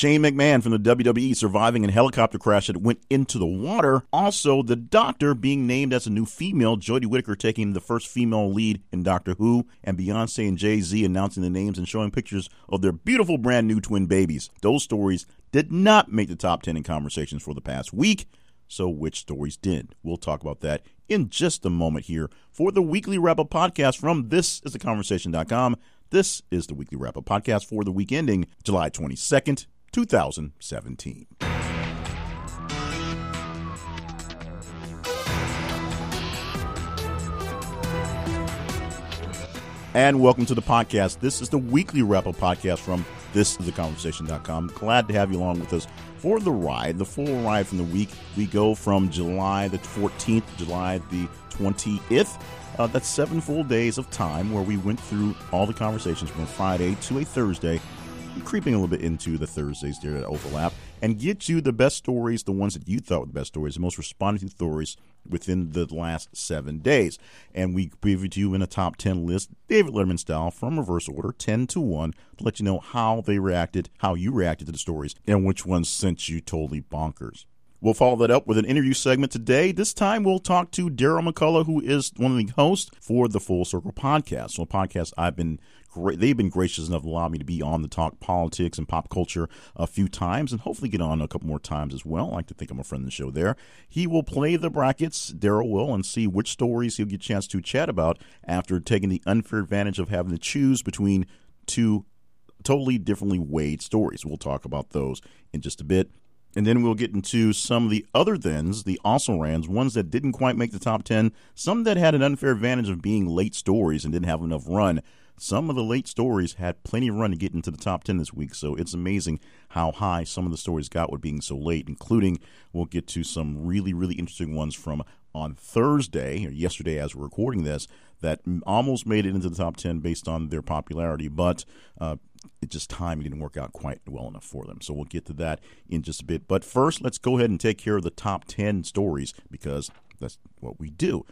Shane McMahon from the WWE surviving a helicopter crash that went into the water. Also, the Doctor being named as a new female, Jodie Whittaker taking the first female lead in Doctor Who, and Beyonce and Jay Z announcing the names and showing pictures of their beautiful brand new twin babies. Those stories did not make the top 10 in conversations for the past week. So, which stories did? We'll talk about that in just a moment here for the weekly wrap up podcast from this is the conversation.com. This is the weekly wrap up podcast for the week ending July 22nd, 2017. And welcome to the podcast. This is the weekly wrap up podcast from this is the conversation.com. Glad to have you along with us for the ride, the full ride from the week. We go from July the 14th, July the 20th. Uh, that's seven full days of time where we went through all the conversations from Friday to a Thursday creeping a little bit into the Thursdays there that overlap and get you the best stories, the ones that you thought were the best stories, the most responded to stories within the last seven days. And we give it to you in a top 10 list, David Letterman style, from reverse order, 10 to 1, to let you know how they reacted, how you reacted to the stories, and which ones sent you totally bonkers. We'll follow that up with an interview segment today. This time we'll talk to Daryl McCullough, who is one of the hosts for the Full Circle podcast. So, a podcast I've been great. They've been gracious enough to allow me to be on the talk politics and pop culture a few times, and hopefully get on a couple more times as well. I like to think I'm a friend of the show there. He will play the brackets, Daryl will, and see which stories he'll get a chance to chat about after taking the unfair advantage of having to choose between two totally differently weighed stories. We'll talk about those in just a bit. And then we'll get into some of the other thens, the also rans, ones that didn't quite make the top 10, some that had an unfair advantage of being late stories and didn't have enough run. Some of the late stories had plenty of run to get into the top 10 this week, so it's amazing how high some of the stories got with being so late, including we'll get to some really, really interesting ones from on Thursday, or yesterday as we're recording this, that almost made it into the top 10 based on their popularity, but uh, just timing didn't work out quite well enough for them. So we'll get to that in just a bit. But first, let's go ahead and take care of the top 10 stories because that's what we do.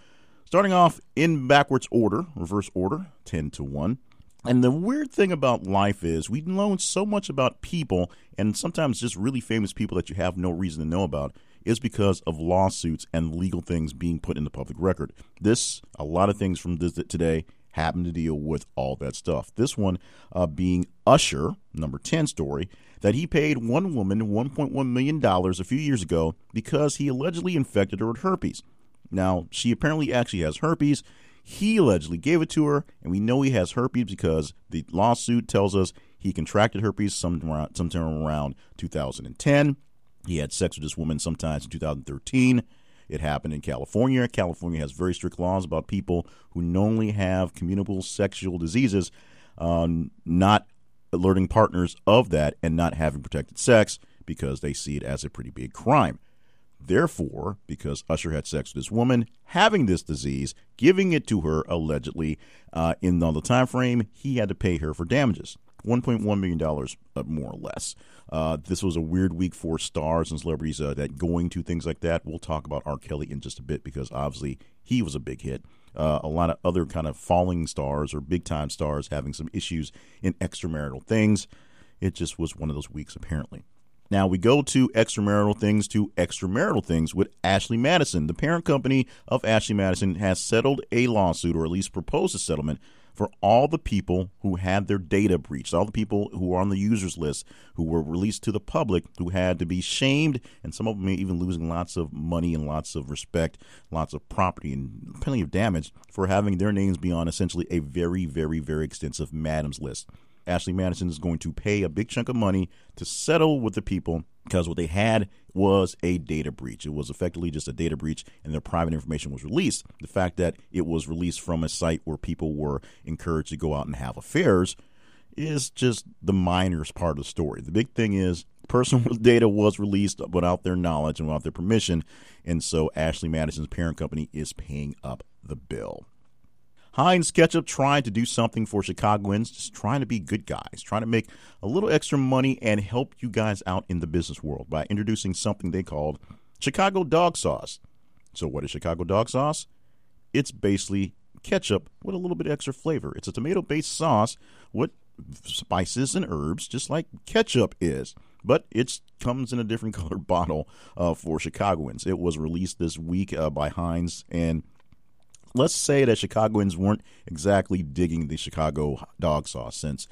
Starting off in backwards order, reverse order, 10 to 1. And the weird thing about life is we learn so much about people and sometimes just really famous people that you have no reason to know about is because of lawsuits and legal things being put in the public record. This, a lot of things from this today happen to deal with all that stuff. This one uh, being Usher, number 10 story, that he paid one woman $1.1 million a few years ago because he allegedly infected her with herpes. Now, she apparently actually has herpes. He allegedly gave it to her, and we know he has herpes because the lawsuit tells us he contracted herpes sometime around 2010. He had sex with this woman sometimes in 2013. It happened in California. California has very strict laws about people who normally have communicable sexual diseases uh, not alerting partners of that and not having protected sex because they see it as a pretty big crime. Therefore, because Usher had sex with this woman having this disease, giving it to her allegedly uh, in the time frame, he had to pay her for damages. $1.1 million, uh, more or less. Uh, this was a weird week for stars and celebrities uh, that going to things like that. We'll talk about R. Kelly in just a bit because obviously he was a big hit. Uh, a lot of other kind of falling stars or big time stars having some issues in extramarital things. It just was one of those weeks, apparently. Now we go to extramarital things to extramarital things with Ashley Madison. The parent company of Ashley Madison has settled a lawsuit, or at least proposed a settlement, for all the people who had their data breached, all the people who were on the users list, who were released to the public, who had to be shamed, and some of them even losing lots of money and lots of respect, lots of property, and plenty of damage for having their names be on essentially a very, very, very extensive Madams list. Ashley Madison is going to pay a big chunk of money to settle with the people because what they had was a data breach. It was effectively just a data breach, and their private information was released. The fact that it was released from a site where people were encouraged to go out and have affairs is just the minorest part of the story. The big thing is personal data was released without their knowledge and without their permission, and so Ashley Madison's parent company is paying up the bill. Heinz Ketchup trying to do something for Chicagoans, just trying to be good guys, trying to make a little extra money and help you guys out in the business world by introducing something they called Chicago dog sauce. So, what is Chicago dog sauce? It's basically ketchup with a little bit extra flavor. It's a tomato based sauce with spices and herbs, just like ketchup is. but it comes in a different colored bottle uh, for Chicagoans. It was released this week uh, by Heinz, and let's say that Chicagoans weren't exactly digging the Chicago dog sauce since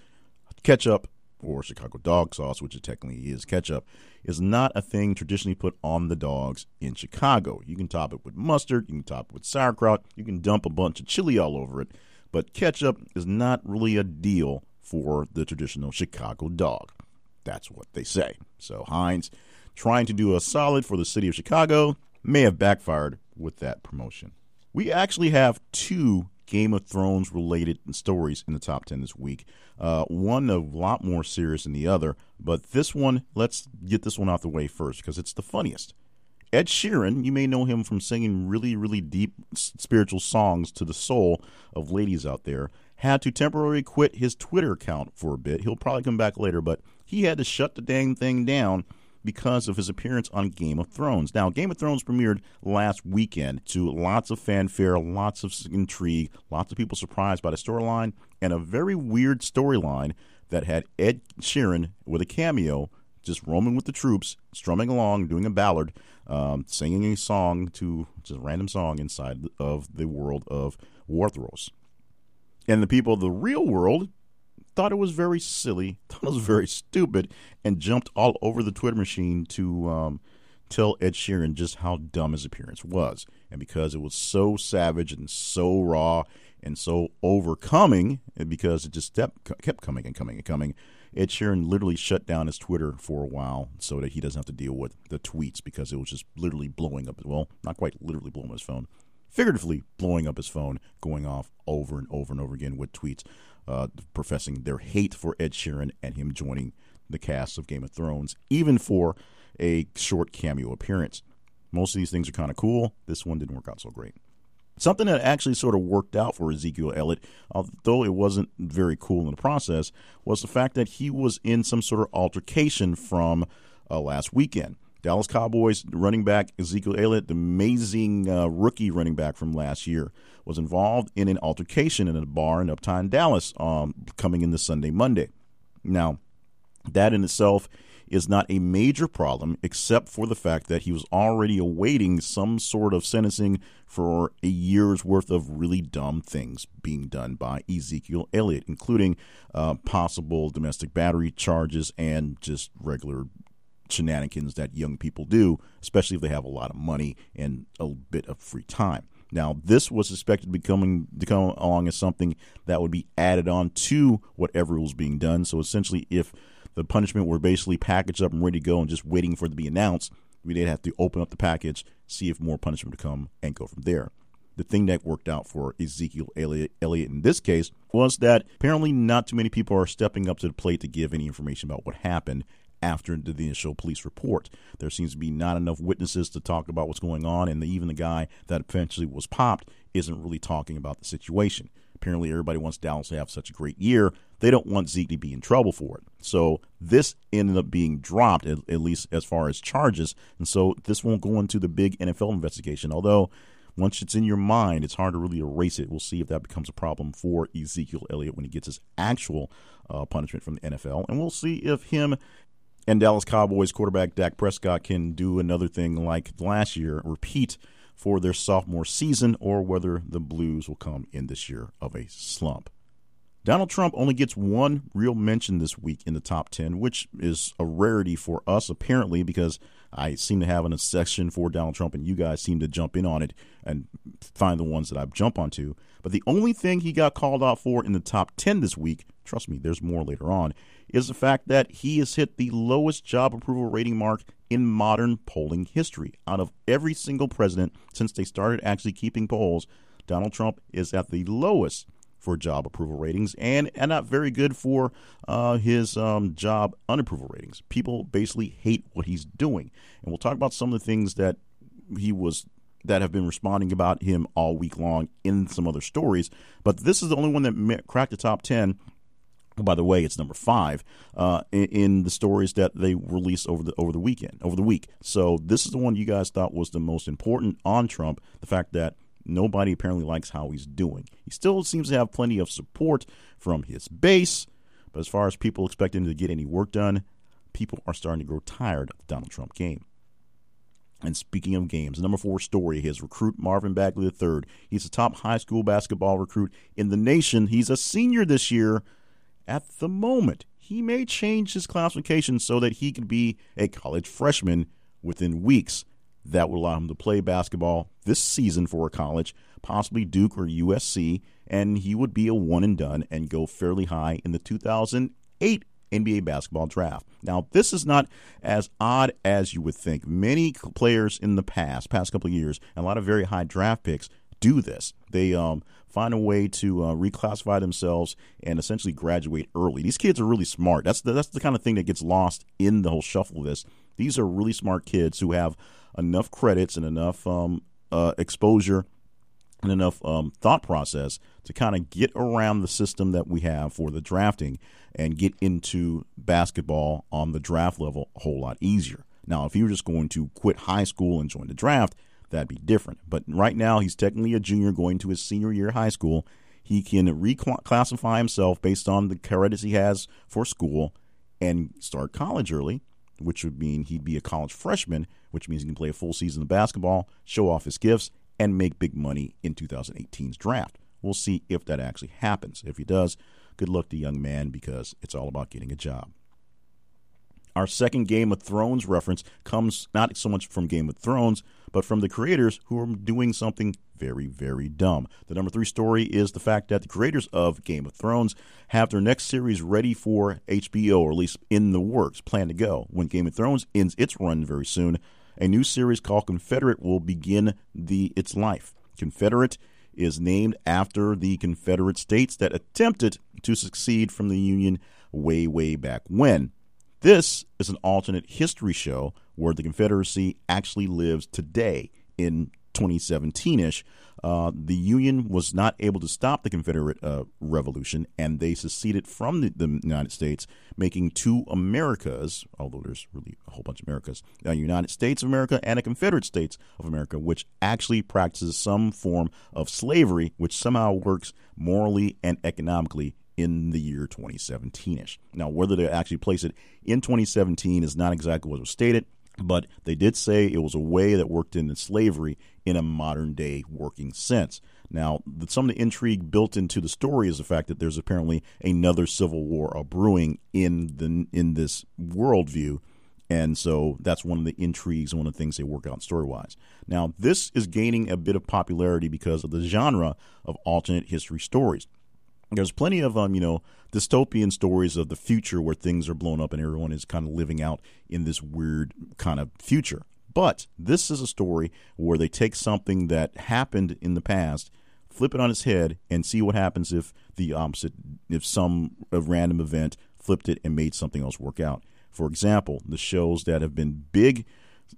ketchup or Chicago dog sauce, which it technically is ketchup, is not a thing traditionally put on the dogs in Chicago. You can top it with mustard, you can top it with sauerkraut, you can dump a bunch of chili all over it, but ketchup is not really a deal for the traditional Chicago dog. That's what they say. So Heinz, trying to do a solid for the city of Chicago, may have backfired with that promotion. We actually have two Game of Thrones related stories in the top 10 this week. Uh, one a lot more serious than the other, but this one, let's get this one out the way first because it's the funniest. Ed Sheeran, you may know him from singing really, really deep spiritual songs to the soul of ladies out there, had to temporarily quit his Twitter account for a bit. He'll probably come back later, but he had to shut the dang thing down because of his appearance on Game of Thrones. Now, Game of Thrones premiered last weekend to lots of fanfare, lots of intrigue, lots of people surprised by the storyline, and a very weird storyline that had Ed Sheeran with a cameo just roaming with the troops, strumming along, doing a ballad, um, singing a song to just a random song inside of the world of Westeros. And the people of the real world thought it was very silly, thought it was very stupid, and jumped all over the Twitter machine to um, tell Ed Sheeran just how dumb his appearance was. And because it was so savage and so raw and so overcoming, and because it just kept, kept coming and coming and coming, Ed Sheeran literally shut down his Twitter for a while so that he doesn't have to deal with the tweets because it was just literally blowing up. Well, not quite literally blowing up his phone, figuratively blowing up his phone, going off over and over and over again with tweets uh, professing their hate for Ed Sheeran and him joining the cast of Game of Thrones, even for a short cameo appearance. Most of these things are kind of cool. This one didn't work out so great. Something that actually sort of worked out for Ezekiel Elliott, although it wasn't very cool in the process, was the fact that he was in some sort of altercation from uh, last weekend. Dallas Cowboys running back Ezekiel Elliott, the amazing uh, rookie running back from last year, was involved in an altercation in a bar in Uptown Dallas um, coming in the Sunday, Monday. Now, that in itself is not a major problem, except for the fact that he was already awaiting some sort of sentencing for a year's worth of really dumb things being done by Ezekiel Elliott, including uh, possible domestic battery charges and just regular shenanigans that young people do, especially if they have a lot of money and a bit of free time. Now, this was expected to be coming to come along as something that would be added on to whatever was being done. So essentially, if the punishment were basically packaged up and ready to go and just waiting for it to be announced, we'd have to open up the package, see if more punishment would come, and go from there. The thing that worked out for Ezekiel Elliott in this case was that apparently not too many people are stepping up to the plate to give any information about what happened after the initial police report. There seems to be not enough witnesses to talk about what's going on, and even the guy that eventually was popped isn't really talking about the situation. Apparently, everybody wants Dallas to have such a great year. They don't want Zeke to be in trouble for it. So, this ended up being dropped, at, at least as far as charges. And so, this won't go into the big NFL investigation. Although, once it's in your mind, it's hard to really erase it. We'll see if that becomes a problem for Ezekiel Elliott when he gets his actual uh, punishment from the NFL. And we'll see if him and Dallas Cowboys quarterback Dak Prescott can do another thing like last year, repeat for their sophomore season, or whether the Blues will come in this year of a slump. Donald Trump only gets one real mention this week in the top 10, which is a rarity for us, apparently, because I seem to have an section for Donald Trump, and you guys seem to jump in on it and find the ones that I jump onto. But the only thing he got called out for in the top 10 this week, trust me, there's more later on, is the fact that he has hit the lowest job approval rating mark in modern polling history. Out of every single president since they started actually keeping polls, Donald Trump is at the lowest for job approval ratings and, and not very good for uh, his um, job unapproval ratings. People basically hate what he's doing. And we'll talk about some of the things that he was that have been responding about him all week long in some other stories. But this is the only one that cracked the top 10 by the way, it's number five uh, in, in, the stories that they released over the over the weekend, over the week. So this is the one you guys thought was the most important on Trump. The fact that nobody apparently likes how he's doing. He still seems to have plenty of support from his base, but as far as people expecting to get any work done, people are starting to grow tired of the Donald Trump game. And speaking of games, number four story his recruit Marvin Bagley III. He's the top high school basketball recruit in the nation. He's a senior this year. At the moment, he may change his classification so that he can be a college freshman within weeks. That will allow him to play basketball this season for a college, possibly Duke or USC, and he would be a one and done and go fairly high in the 2008 NBA basketball draft. Now, this is not as odd as you would think. Many players in the past, past couple of years, and a lot of very high draft picks do this. They um, find a way to uh, reclassify themselves and essentially graduate early. These kids are really smart. That's the, that's the kind of thing that gets lost in the whole shuffle of this. These are really smart kids who have enough credits and enough um, uh, exposure and enough um, thought process to kind of get around the system that we have for the drafting and get into basketball on the draft level a whole lot easier. Now, if you were just going to quit high school and join the draft, that'd be different. But right now, he's technically a junior going to his senior year of high school. He can reclassify himself based on the credits he has for school and start college early, which would mean he'd be a college freshman, which means he can play a full season of basketball, show off his gifts, and make big money in 2018's draft. We'll see if that actually happens. If he does, good luck to young man because it's all about getting a job. Our second Game of Thrones reference comes not so much from Game of Thrones, but from the creators who are doing something very, very dumb. The number three story is the fact that the creators of Game of Thrones have their next series ready for HBO, or at least in the works, plan to go. When Game of Thrones ends its run very soon, a new series called Confederate will begin the its life. Confederate is named after the Confederate states that attempted to succeed from the Union way, way back when. This is an alternate history show where the Confederacy actually lives today in 2017 ish. Uh, the Union was not able to stop the Confederate uh, Revolution, and they seceded from the, the, United States, making two Americas, although there's really a whole bunch of Americas, a United States of America and a Confederate States of America, which actually practices some form of slavery, which somehow works morally and economically in the year 2017 ish. Now, whether they actually place it in 2017 is not exactly what was stated, but they did say it was a way that worked in slavery in a modern day working sense. Now, some of the intrigue built into the story is the fact that there's apparently another civil war brewing in the in this worldview, and so that's one of the intrigues one of the things they work out story wise. Now, this is gaining a bit of popularity because of the genre of alternate history stories there's plenty of um, you know, dystopian stories of the future where things are blown up and everyone is kind of living out in this weird kind of future. But this is a story where they take something that happened in the past, flip it on its head, and see what happens if the opposite, if some random event flipped it and made something else work out. For example, the shows that have been big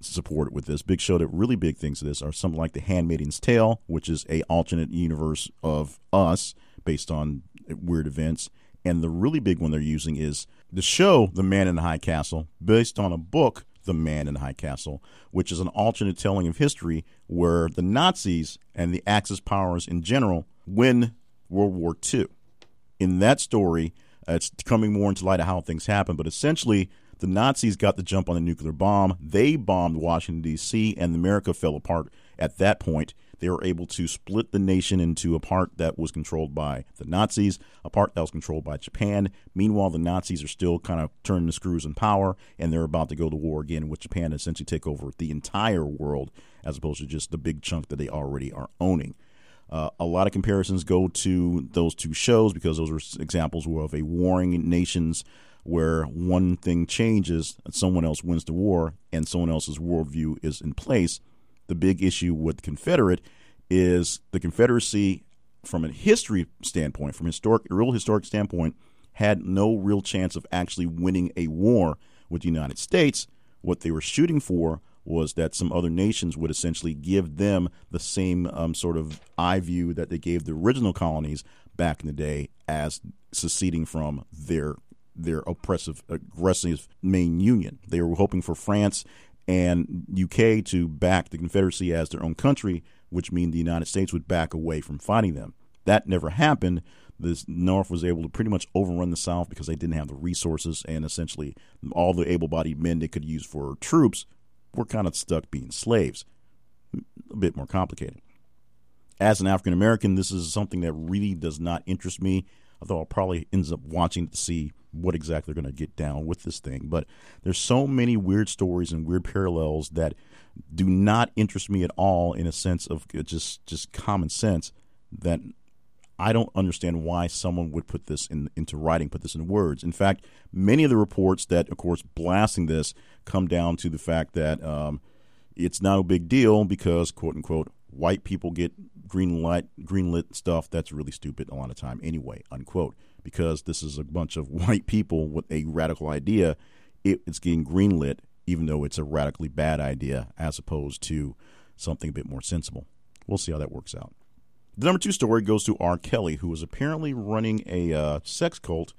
supported with this big show that really big things to this are something like the handmaiden's tale which is a alternate universe of us based on weird events. And the really big one they're using is the show The Man in the High Castle, based on a book, The Man in the High Castle, which is an alternate telling of history where the Nazis and the Axis powers in general win World War II. In that story, uh, it's coming more into light of how things happen, but essentially, the Nazis got the jump on the nuclear bomb. They bombed Washington, D.C., and America fell apart at that point they were able to split the nation into a part that was controlled by the Nazis, a part that was controlled by Japan. Meanwhile, the Nazis are still kind of turning the screws in power, and they're about to go to war again with Japan and essentially take over the entire world as opposed to just the big chunk that they already are owning. Uh, a lot of comparisons go to those two shows because those are examples of a warring nations where one thing changes, and someone else wins the war, and someone else's worldview is in place the big issue with the Confederate is the Confederacy, from a history standpoint, from historic, real historic standpoint, had no real chance of actually winning a war with the United States. What they were shooting for was that some other nations would essentially give them the same um, sort of eye view that they gave the original colonies back in the day as seceding from their their oppressive, aggressive main union. They were hoping for France and UK to back the Confederacy as their own country, which means the United States would back away from fighting them. That never happened. the North was able to pretty much overrun the South because they didn't have the resources, and essentially all the able-bodied men they could use for troops were kind of stuck being slaves. A bit more complicated. As an African American, this is something that really does not interest me. Although I'll probably ends up watching to see what exactly they're going to get down with this thing. But there's so many weird stories and weird parallels that do not interest me at all in a sense of just just common sense that I don't understand why someone would put this in, into writing, put this in words. In fact, many of the reports that, of course, blasting this come down to the fact that um, it's not a big deal because, quote unquote, white people get green light, green lit stuff that's really stupid a lot of time anyway, unquote. Because this is a bunch of white people with a radical idea, it, it's getting greenlit, even though it's a radically bad idea, as opposed to something a bit more sensible. We'll see how that works out. The number two story goes to R. Kelly, who is apparently running a uh, sex cult,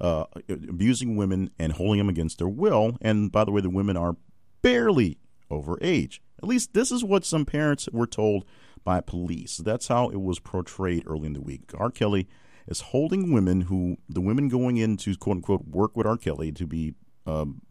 uh, abusing women and holding them against their will. And by the way, the women are barely over age. At least this is what some parents were told by police. That's how it was portrayed early in the week. R. Kelly is holding women who, the women going in to quote unquote work with R. Kelly to be um,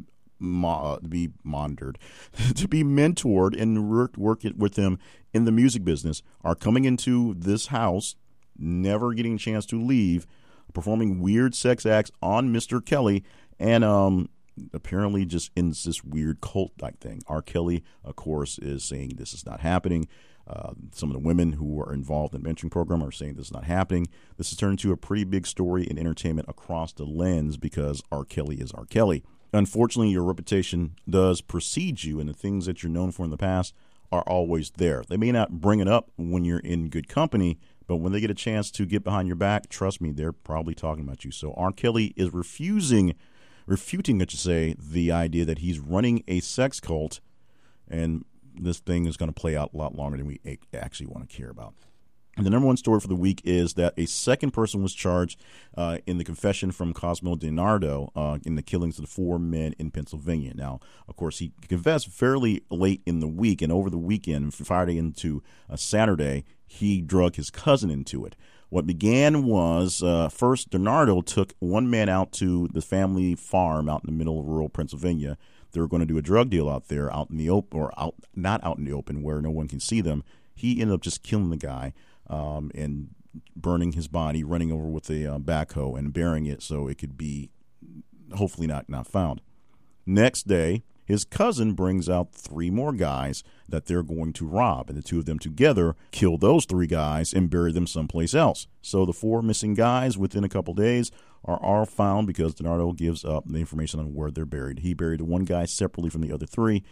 to be monitored, to be mentored and work, work with them in the music business are coming into this house, never getting a chance to leave, performing weird sex acts on Mr. Kelly, and um, apparently just in this weird cult like thing. R. Kelly, of course, is saying this is not happening. Uh, some of the women who are involved in the mentoring program are saying this is not happening. This has turned into a pretty big story in entertainment across the lens because R. Kelly is R. Kelly. Unfortunately, your reputation does precede you, and the things that you're known for in the past are always there. They may not bring it up when you're in good company, but when they get a chance to get behind your back, trust me, they're probably talking about you. So R. Kelly is refusing, refuting, I should say, the idea that he's running a sex cult, and this thing is going to play out a lot longer than we actually want to care about. And the number one story for the week is that a second person was charged uh, in the confession from Cosmo DiNardo uh, in the killings of the four men in Pennsylvania. Now, of course, he confessed fairly late in the week, and over the weekend, Friday into uh, Saturday, he drug his cousin into it. What began was uh, first, DiNardo took one man out to the family farm out in the middle of rural Pennsylvania. They were going to do a drug deal out there, out in the open, or out not out in the open where no one can see them. He ended up just killing the guy um, and burning his body, running over with a uh, backhoe and burying it so it could be hopefully not not found. Next day, his cousin brings out three more guys that they're going to rob, and the two of them together kill those three guys and bury them someplace else. So the four missing guys within a couple days are all found because DiNardo gives up the information on where they're buried. He buried one guy separately from the other three,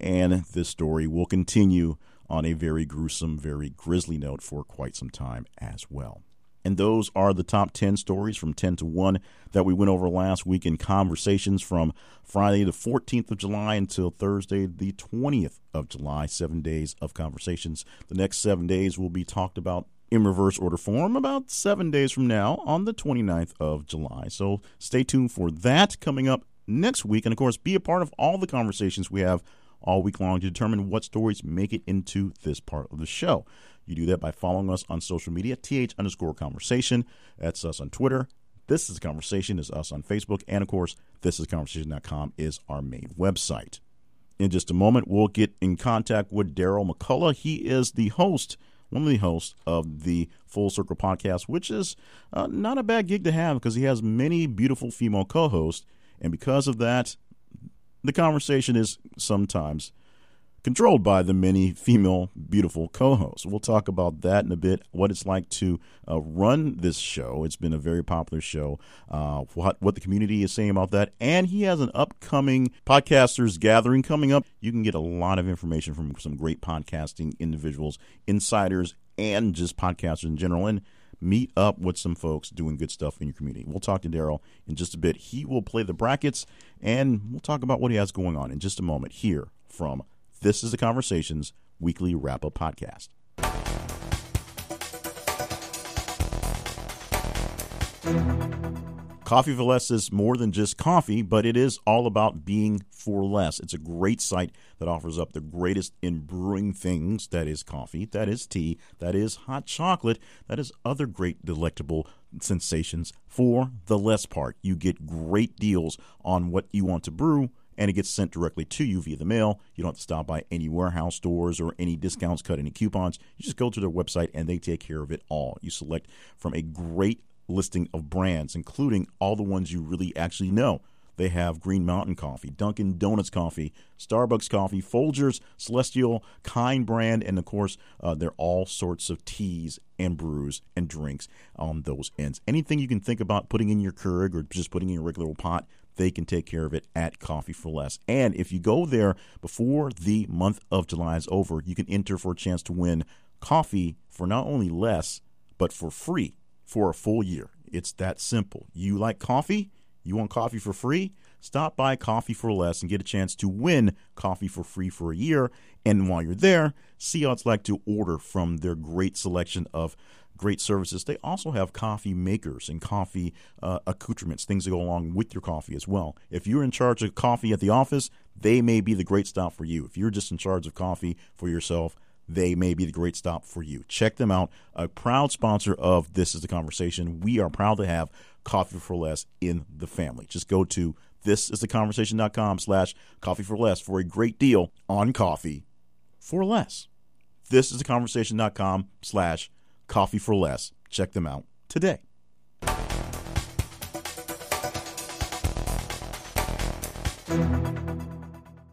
and this story will continue on a very gruesome, very grisly note for quite some time as well. And those are the top 10 stories from 10 to 1 that we went over last week in conversations from Friday the 14th of July until Thursday the 20th of July. Seven days of conversations. The next seven days will be talked about in reverse order form about seven days from now on the 29th of July. So stay tuned for that coming up next week. And of course, be a part of all the conversations we have all week long to determine what stories make it into this part of the show. You do that by following us on social media, th underscore conversation. That's us on Twitter. This is conversation is us on Facebook, and of course, this is conversation.com is our main website. In just a moment, we'll get in contact with Daryl McCullough. He is the host, one of the hosts of the Full Circle podcast, which is uh, not a bad gig to have because he has many beautiful female co-hosts, and because of that, the conversation is sometimes controlled by the many female beautiful co-hosts. We'll talk about that in a bit. What it's like to uh, run this show. It's been a very popular show. Uh, what what the community is saying about that, and he has an upcoming podcasters gathering coming up. You can get a lot of information from some great podcasting individuals, insiders, and just podcasters in general. And meet up with some folks doing good stuff in your community. We'll talk to Daryl in just a bit. He will play the brackets, and we'll talk about what he has going on in just a moment here from This is the Conversations weekly wrap up podcast. Coffee for Less is more than just coffee, but it is all about being for less. It's a great site that offers up the greatest in brewing things that is coffee, that is tea, that is hot chocolate, that is other great, delectable sensations for the less part. You get great deals on what you want to brew and it gets sent directly to you via the mail. You don't have to stop by any warehouse stores or any discounts, cut any coupons. You just go to their website and they take care of it all. You select from a great listing of brands, including all the ones you really actually know. They have Green Mountain Coffee, Dunkin' Donuts Coffee, Starbucks Coffee, Folgers, Celestial, Kind Brand, and of course, uh, there are all sorts of teas and brews and drinks on those ends. Anything you can think about putting in your Keurig or just putting in your regular pot, they can take care of it at Coffee for Less. And if you go there before the month of July is over, you can enter for a chance to win coffee for not only less, but for free for a full year. It's that simple. You like coffee? You want coffee for free? Stop by Coffee for Less and get a chance to win coffee for free for a year. And while you're there, see how it's like to order from their great selection of great services. They also have coffee makers and coffee uh, accoutrements, things that go along with your coffee as well. If you're in charge of coffee at the office, they may be the great stop for you. If you're just in charge of coffee for yourself, they may be the great stop for you. Check them out. A proud sponsor of This is the Conversation. We are proud to have Coffee for Less in the family. Just go to thisistheconversation.com slash coffee for less for a great deal on coffee for less. Thisistheconversation.com slash coffee for less. Check them out today.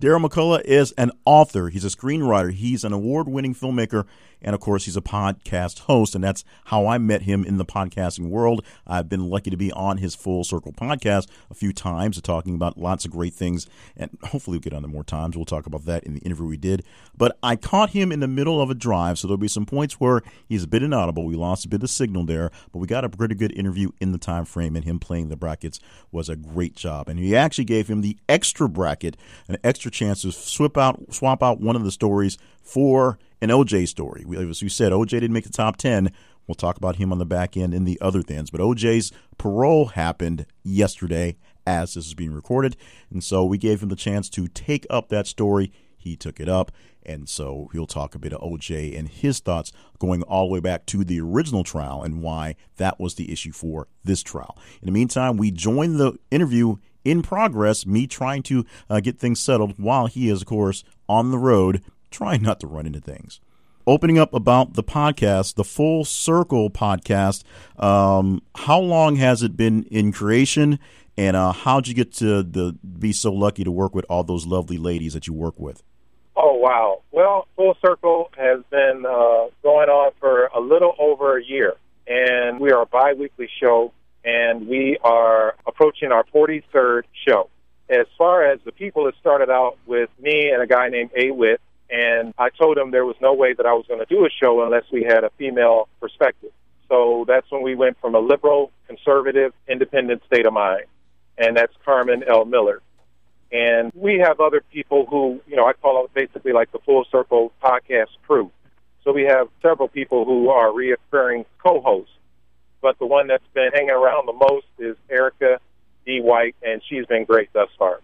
Daryl McCullough is an author. He's a screenwriter. He's an award winning filmmaker and of course, he's a podcast host, and that's how I met him in the podcasting world. I've been lucky to be on his Full Circle podcast a few times, talking about lots of great things, and hopefully we'll get on there more times. We'll talk about that in the interview we did. But I caught him in the middle of a drive, so there'll be some points where he's a bit inaudible. We lost a bit of signal there, but we got a pretty good interview in the time frame, and him playing the brackets was a great job. And he actually gave him the extra bracket, an extra chance to swap out swap out one of the stories for an OJ story. As we said, OJ didn't make the top 10. We'll talk about him on the back end in the other things. But OJ's parole happened yesterday as this is being recorded. And so we gave him the chance to take up that story. He took it up. And so he'll talk a bit of OJ and his thoughts going all the way back to the original trial and why that was the issue for this trial. In the meantime, we join the interview in progress, me trying to uh, get things settled while he is, of course, on the road trying not to run into things. Opening up about the podcast, the Full Circle podcast. Um, how long has it been in creation, and uh, how'd you get to the be so lucky to work with all those lovely ladies that you work with? Oh wow! Well, Full Circle has been uh, going on for a little over a year, and we are a biweekly show, and we are approaching our 43rd show. As far as the people, it started out with me and a guy named A. Witt, and I told him there was no way that I was going to do a show unless we had a female perspective. So that's when we went from a liberal, conservative, independent state of mind. And that's Carmen L. Miller. And we have other people who, you know, I call it basically like the Full Circle podcast crew. So we have several people who are reoccurring co hosts. But the one that's been hanging around the most is Erica D. White, and she's been great thus far.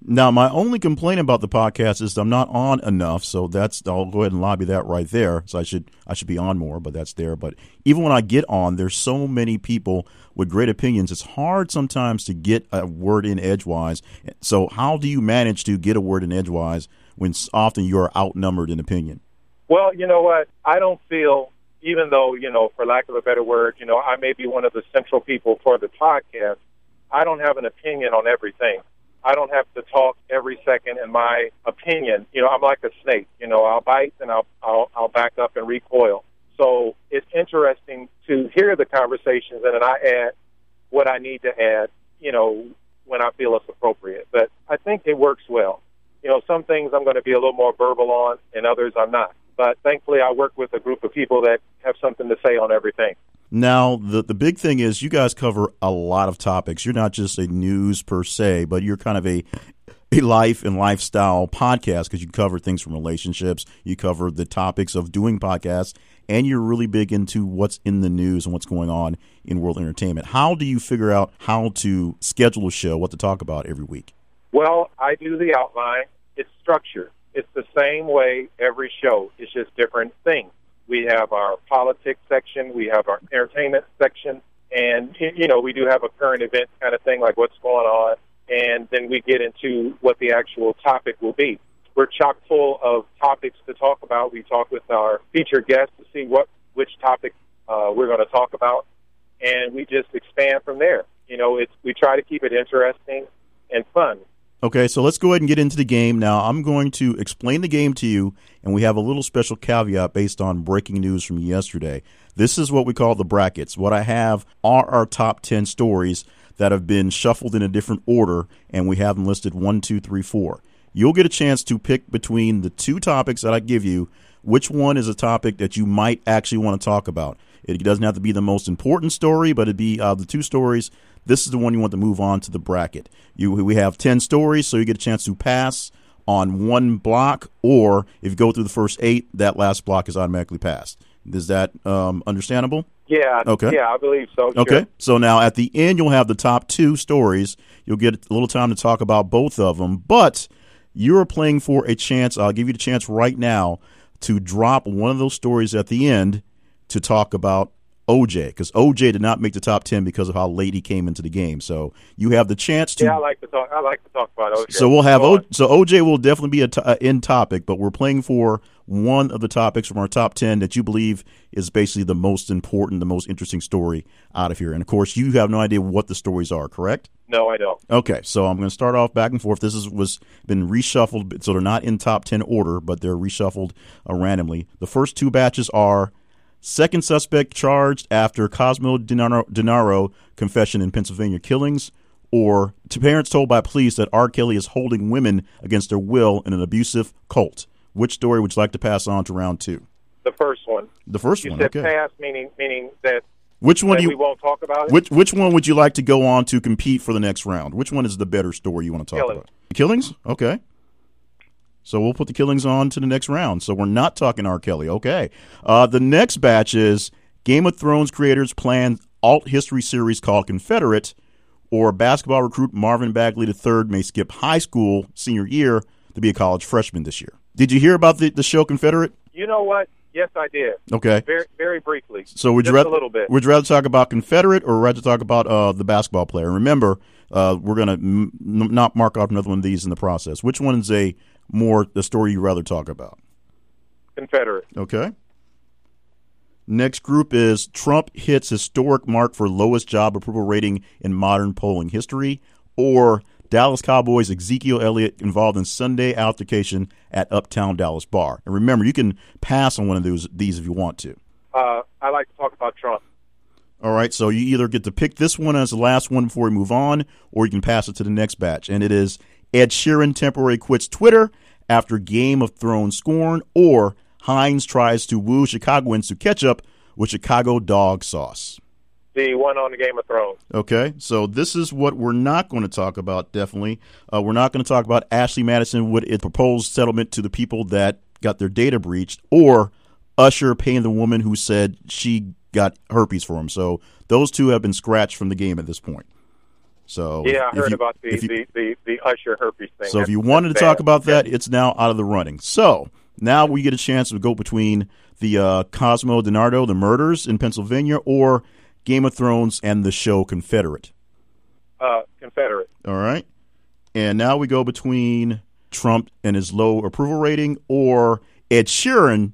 Now, my only complaint about the podcast is I'm not on enough, so that's I'll go ahead and lobby that right there. So I should I should be on more, but that's there. But even when I get on, there's so many people with great opinions. It's hard sometimes to get a word in edgewise. So how do you manage to get a word in edgewise when often you are outnumbered in opinion? Well, you know what? I don't feel, even though you know, for lack of a better word, you know, I may be one of the central people for the podcast. I don't have an opinion on everything. I don't have to talk every second in my opinion. You know, I'm like a snake. You know, I'll bite and I'll I'll, I'll back up and recoil. So it's interesting to hear the conversations and then I add what I need to add. You know, when I feel it's appropriate. But I think it works well. You know, some things I'm going to be a little more verbal on, and others I'm not. But thankfully, I work with a group of people that have something to say on everything. Now, the the big thing is you guys cover a lot of topics. You're not just a news per se, but you're kind of a a life and lifestyle podcast because you cover things from relationships, you cover the topics of doing podcasts, and you're really big into what's in the news and what's going on in world entertainment. How do you figure out how to schedule a show, what to talk about every week? Well, I do the outline. It's structured. It's the same way every show. It's just different things. We have our politics section, we have our entertainment section, and you know we do have a current event kind of thing, like what's going on, and then we get into what the actual topic will be. We're chock full of topics to talk about. We talk with our featured guests to see what which topic uh, we're going to talk about, and we just expand from there. You know, it's we try to keep it interesting and fun. Okay, so let's go ahead and get into the game. Now, I'm going to explain the game to you, and we have a little special caveat based on breaking news from yesterday. This is what we call the brackets. What I have are our top 10 stories that have been shuffled in a different order, and we have them listed one, two, three, four. You'll get a chance to pick between the two topics that I give you which one is a topic that you might actually want to talk about. It doesn't have to be the most important story, but it'd be uh, the two stories this is the one you want to move on to the bracket. You we have ten stories, so you get a chance to pass on one block, or if you go through the first eight, that last block is automatically passed. Is that um, understandable? Yeah. Okay. Yeah, I believe so. Okay. So now at the end, you'll have the top two stories. You'll get a little time to talk about both of them, but you're playing for a chance. I'll give you the chance right now to drop one of those stories at the end to talk about OJ because OJ did not make the top ten because of how late he came into the game. So you have the chance to. Yeah, I like to talk. I like to talk about OJ. So we'll have o, so OJ will definitely be a t- uh, in topic, but we're playing for one of the topics from our top ten that you believe is basically the most important, the most interesting story out of here. And of course, you have no idea what the stories are, correct? No, I don't. Okay, so I'm going to start off back and forth. This is, was been reshuffled, so they're not in top ten order, but they're reshuffled uh, randomly. The first two batches are Second suspect charged after Cosmo DiNardo confession in Pennsylvania killings, or to parents told by police that R. Kelly is holding women against their will in an abusive cult. Which story would you like to pass on to round two? The first one. The first you one. said okay. pass, meaning meaning that. Which one that do you? We won't talk about it. Which which one would you like to go on to compete for the next round? Which one is the better story you want to talk Killings. about? Killings. Okay. So we'll put the killings on to the next round. So we're not talking R. Kelly. Okay. Uh, the next batch is Game of Thrones creators plan alt history series called Confederate, or basketball recruit Marvin Bagley III may skip high school senior year to be a college freshman this year. Did you hear about the, the show Confederate? You know what? Yes, I did. Okay. Very very briefly. So would you rather a little bit? Would you rather talk about Confederate or rather talk about uh, the basketball player? Remember, uh, we're gonna m- not mark off another one of these in the process. Which one is a more the story you'd rather talk about? Confederate. Okay. Next group is Trump hits historic mark for lowest job approval rating in modern polling history, or Dallas Cowboys Ezekiel Elliott involved in Sunday altercation at Uptown Dallas bar. And remember, you can pass on one of those these if you want to. Uh, I like to talk about Trump. All right, so you either get to pick this one as the last one before we move on, or you can pass it to the next batch. And it is Ed Sheeran temporarily quits Twitter after Game of Thrones scorn, or Heinz tries to woo Chicagoans to ketchup with Chicago dog sauce. The one on the Game of Thrones. Okay, so this is what we're not going to talk about, definitely. Uh, we're not going to talk about Ashley Madison with its proposed settlement to the people that got their data breached, or Usher paying the woman who said she got herpes for him. So those two have been scratched from the game at this point. So Yeah, I if heard you- about the, you- the, the, the Usher herpes thing. so if you wanted to that's talk about that, it's now out of the running. So now we get a chance to go between the uh, Cosmo DiNardo, the murders in Pennsylvania, or Game of Thrones and the show Confederate. uh, Confederate. All right. And now we go between Trump and his low approval rating or Ed Sheeran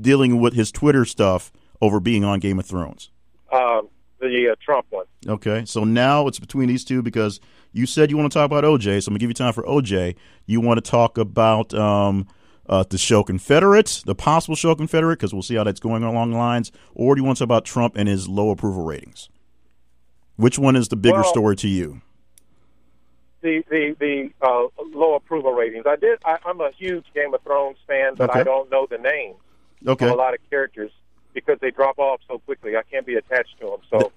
dealing with his Twitter stuff over being on Game of Thrones. Um, the uh, Trump one. Okay. So now it's between these two because you said you want to talk about OJ. So I'm going to give you time for OJ. You want to talk about um, uh, the show Confederate, the possible show Confederate, because we'll see how that's going along the lines. Or do you want to talk about Trump and his low approval ratings? Which one is the bigger Well- story to you? The the the uh, low approval ratings. I did. I, I'm a huge Game of Thrones fan, but Okay. I don't know the names Okay. a lot of characters because they drop off so quickly. I can't be attached to them. So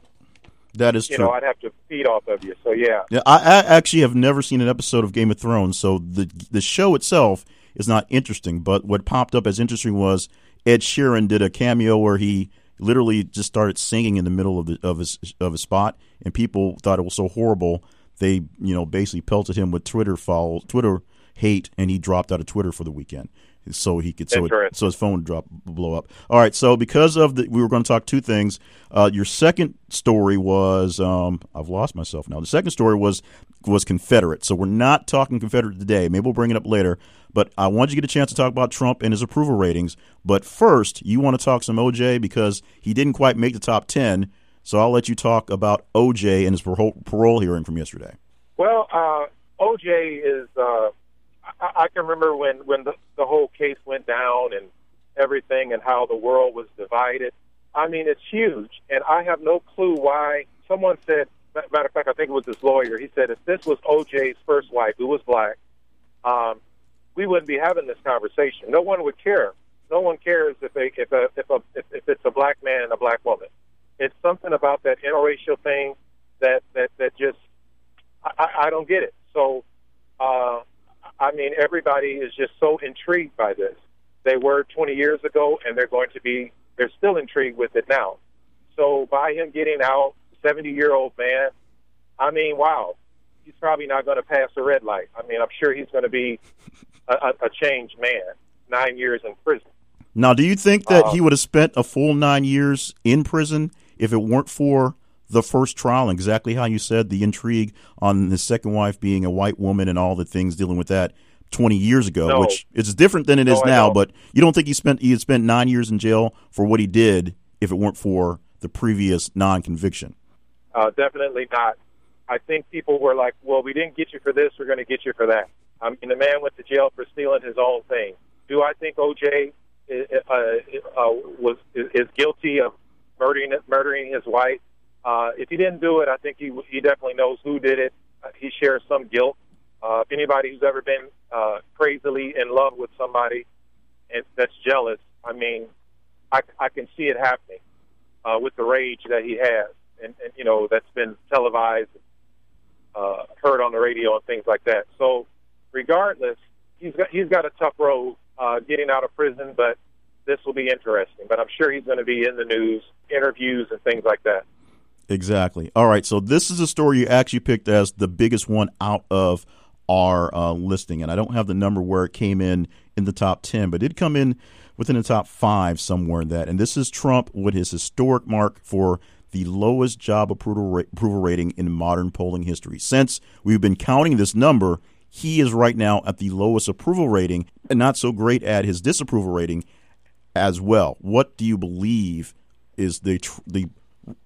That is you true. know, I'd have to feed off of you. So yeah. Yeah, I, I actually have never seen an episode of Game of Thrones, so the the show itself is not interesting. But what popped up as interesting was Ed Sheeran did a cameo where he literally just started singing in the middle of the of his of his spot, and people thought it was so horrible they you know basically pelted him with Twitter follow Twitter hate, and he dropped out of Twitter for the weekend. So he could so it, so his phone would drop blow up. All right, so because of the we were going to talk two things. Uh, your second story was um, I've lost myself now. The second story was was Confederate. So we're not talking Confederate today. Maybe we'll bring it up later. But I want you to get a chance to talk about Trump and his approval ratings. But first, you want to talk some OJ because he didn't quite make the top ten. So I'll let you talk about OJ and his parole, parole hearing from yesterday. Well, uh, OJ is. Uh, I, I can remember when when the, the whole case went down and everything, and how the world was divided. I mean, it's huge, and I have no clue why. Someone said, matter of fact, I think it was his lawyer. He said if this was OJ's first wife, who was black, um, we wouldn't be having this conversation. No one would care. No one cares if a, if a, if a if, if it's a black man and a black woman. It's something about that interracial thing that that that just I, I don't get it. So, uh, I mean, everybody is just so intrigued by this. They were 20 years ago, and they're going to be. They're still intrigued with it now. So, by him getting out, 70 year old man, I mean, wow, he's probably not going to pass a red light. I mean, I'm sure he's going to be a, a, a changed man. Nine years in prison. Now, do you think that um, he would have spent a full nine years in prison if it weren't for the first trial exactly how you said the intrigue on his second wife being a white woman and all the things dealing with that 20 years ago, no. which is different than it no, is now. But you don't think he spent he had spent nine years in jail for what he did if it weren't for the previous non-conviction? Uh, definitely not. I think people were like, "Well, we didn't get you for this; we're going to get you for that." I mean, the man went to jail for stealing his own thing. Do I think OJ is, uh, uh, was is guilty of murdering murdering his wife? Uh, if he didn't do it, I think he he definitely knows who did it. Uh, he shares some guilt. Uh, if anybody who's ever been uh, crazily in love with somebody and that's jealous, I mean, I, I can see it happening uh, with the rage that he has, and, and you know that's been televised, uh, heard on the radio, and things like that. So, regardless, he's got he's got a tough road uh, getting out of prison, but this will be interesting. But I'm sure he's going to be in the news, interviews, and things like that. Exactly. All right. So this is a story you actually picked as the biggest one out of our uh, listing, and I don't have the number where it came in in the top ten, but it did come in within the top five somewhere in that. And this is Trump with his historic mark for the lowest job approval, ra- approval rating in modern polling history. Since we've been counting this number, he is right now at the lowest approval rating, and not so great at his disapproval rating as well. What do you believe is the tr- the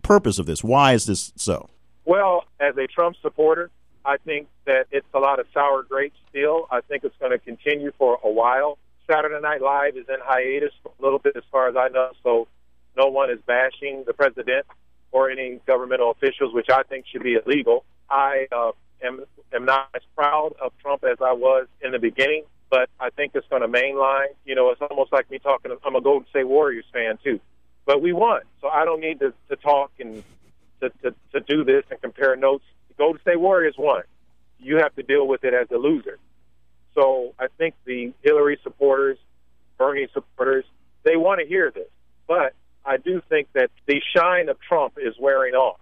purpose of this? Why is this so? Well, as a Trump supporter, I think that it's a lot of sour grapes still. I think it's going to continue for a while. Saturday Night Live is in hiatus for a little bit, as far as I know, so no one is bashing the president or any governmental officials, which I think should be illegal. I uh, am am not as proud of Trump as I was in the beginning, but I think it's going to mainline. You know, it's almost like me talking. I'm a Golden State Warriors fan too but we won. So I don't need to, to talk and to, to, to do this and compare notes. The Golden State Warriors won. You have to deal with it as a loser. So I think the Hillary supporters, Bernie supporters, they want to hear this. But I do think that the shine of Trump is wearing off.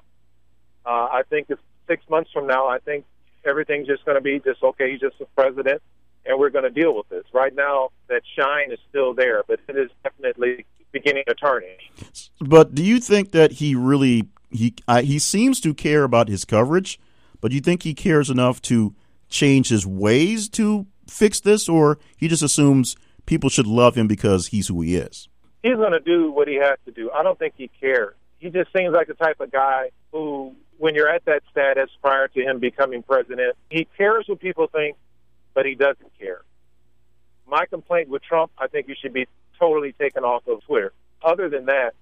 Uh, I think it's six months from now, I think everything's just going to be just okay. He's just a president, and we're going to deal with this. Right now, that shine is still there, but it is definitely beginning to tarnish. But do you think that he really he uh, he seems to care about his coverage, but do you think he cares enough to change his ways to fix this, or he just assumes people should love him because he's who he is? He's going to do what he has to do. I don't think he cares. He just seems like the type of guy who, when you're at that status prior to him becoming president, he cares what people think, but he doesn't care. My complaint with Trump, I think you should be totally taken off of Twitter. Other than that,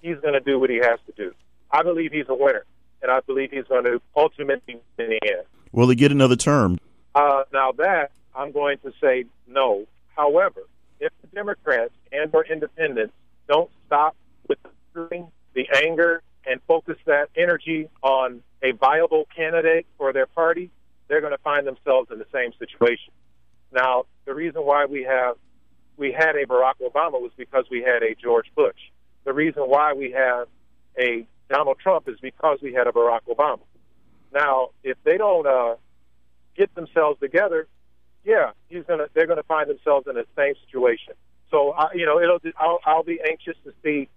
he's going to do what he has to do. I believe he's a winner, and I believe he's going to ultimately win the end. Will he get another term? Uh, now that I'm going to say no. However, if the Democrats and or independents don't stop with the anger and focus that energy on a viable candidate for their party, they're going to find themselves in the same situation. Now, the reason why we have we had a Barack Obama was because we had a George Bush. The reason why we have a Donald Trump is because we had a Barack Obama. Now, if they don't uh, get themselves together, yeah, he's gonna. They're gonna find themselves in the same situation. So, I, you know, it'll. I'll, I'll be anxious to see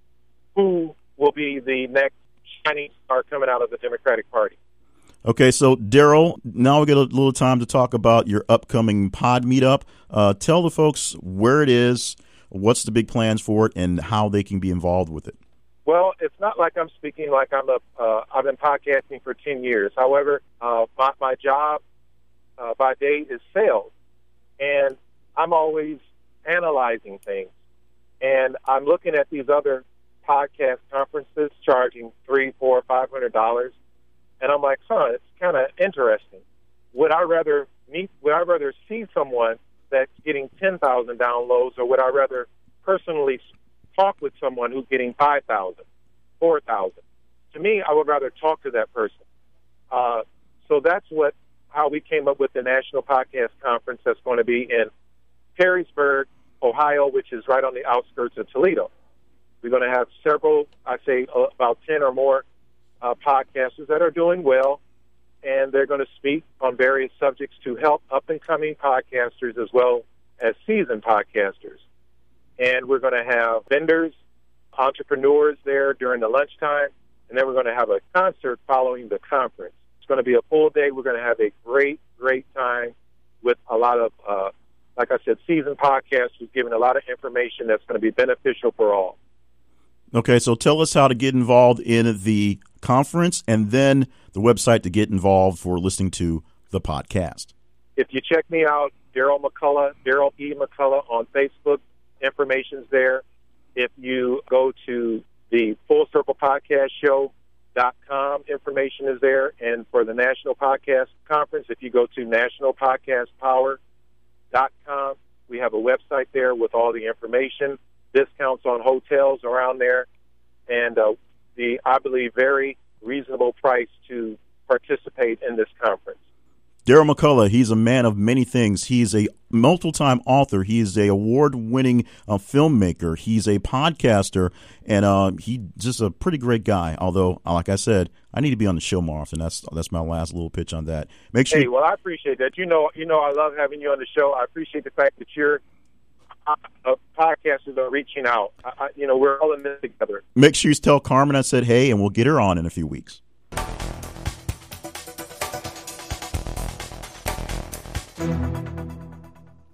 who will be the next shining star coming out of the Democratic Party. Okay, so Daryl, now we get a little time to talk about your upcoming pod meetup. Uh, tell the folks where it is, what's the big plans for it, and how they can be involved with it. Well, it's not like I'm speaking like I'm a. Uh, I've been podcasting for ten years. However, uh, my my job uh, by day is sales, and I'm always analyzing things, and I'm looking at these other podcast conferences charging three, four, five hundred dollars and I'm like, huh, it's kind of interesting. Would I rather meet? Would I rather see someone that's getting ten thousand downloads, or would I rather personally talk with someone who's getting five thousand, four thousand? To me, I would rather talk to that person. Uh, so that's what how we came up with the National Podcast Conference that's going to be in Perrysburg, Ohio, which is right on the outskirts of Toledo. We're going to have several, I say uh, about 10 or more uh, podcasters that are doing well, and they're going to speak on various subjects to help up and coming podcasters as well as seasoned podcasters. And we're going to have vendors, entrepreneurs there during the lunchtime, and then we're going to have a concert following the conference. It's going to be a full day. We're going to have a great, great time with a lot of, uh, like I said, seasoned podcasters giving a lot of information that's going to be beneficial for all. Okay, so tell us how to get involved in the conference and then the website to get involved for listening to the podcast. If you check me out, Daryl McCullough, Daryl E. McCullough on Facebook, information's there. If you go to the Full Circle Podcast Show, dot com information is there and for the national podcast conference if you go to nationalpodcastpower.com we have a website there with all the information discounts on hotels around there and uh, the, I believe, very reasonable price to participate in this conference. Daryl McCullough, he's a man of many things. He's a multiple-time author. He is a award-winning uh, filmmaker. He's a podcaster, and uh, he's just a pretty great guy. Although, like I said, I need to be on the show more often. That's that's my last little pitch on that. Make sure. Hey, well, I appreciate that. You know, you know, I love having you on the show. I appreciate the fact that you're uh, podcasters are reaching out. I, you know, we're all in this together. Make sure you tell Carmen I said hey, and we'll get her on in a few weeks.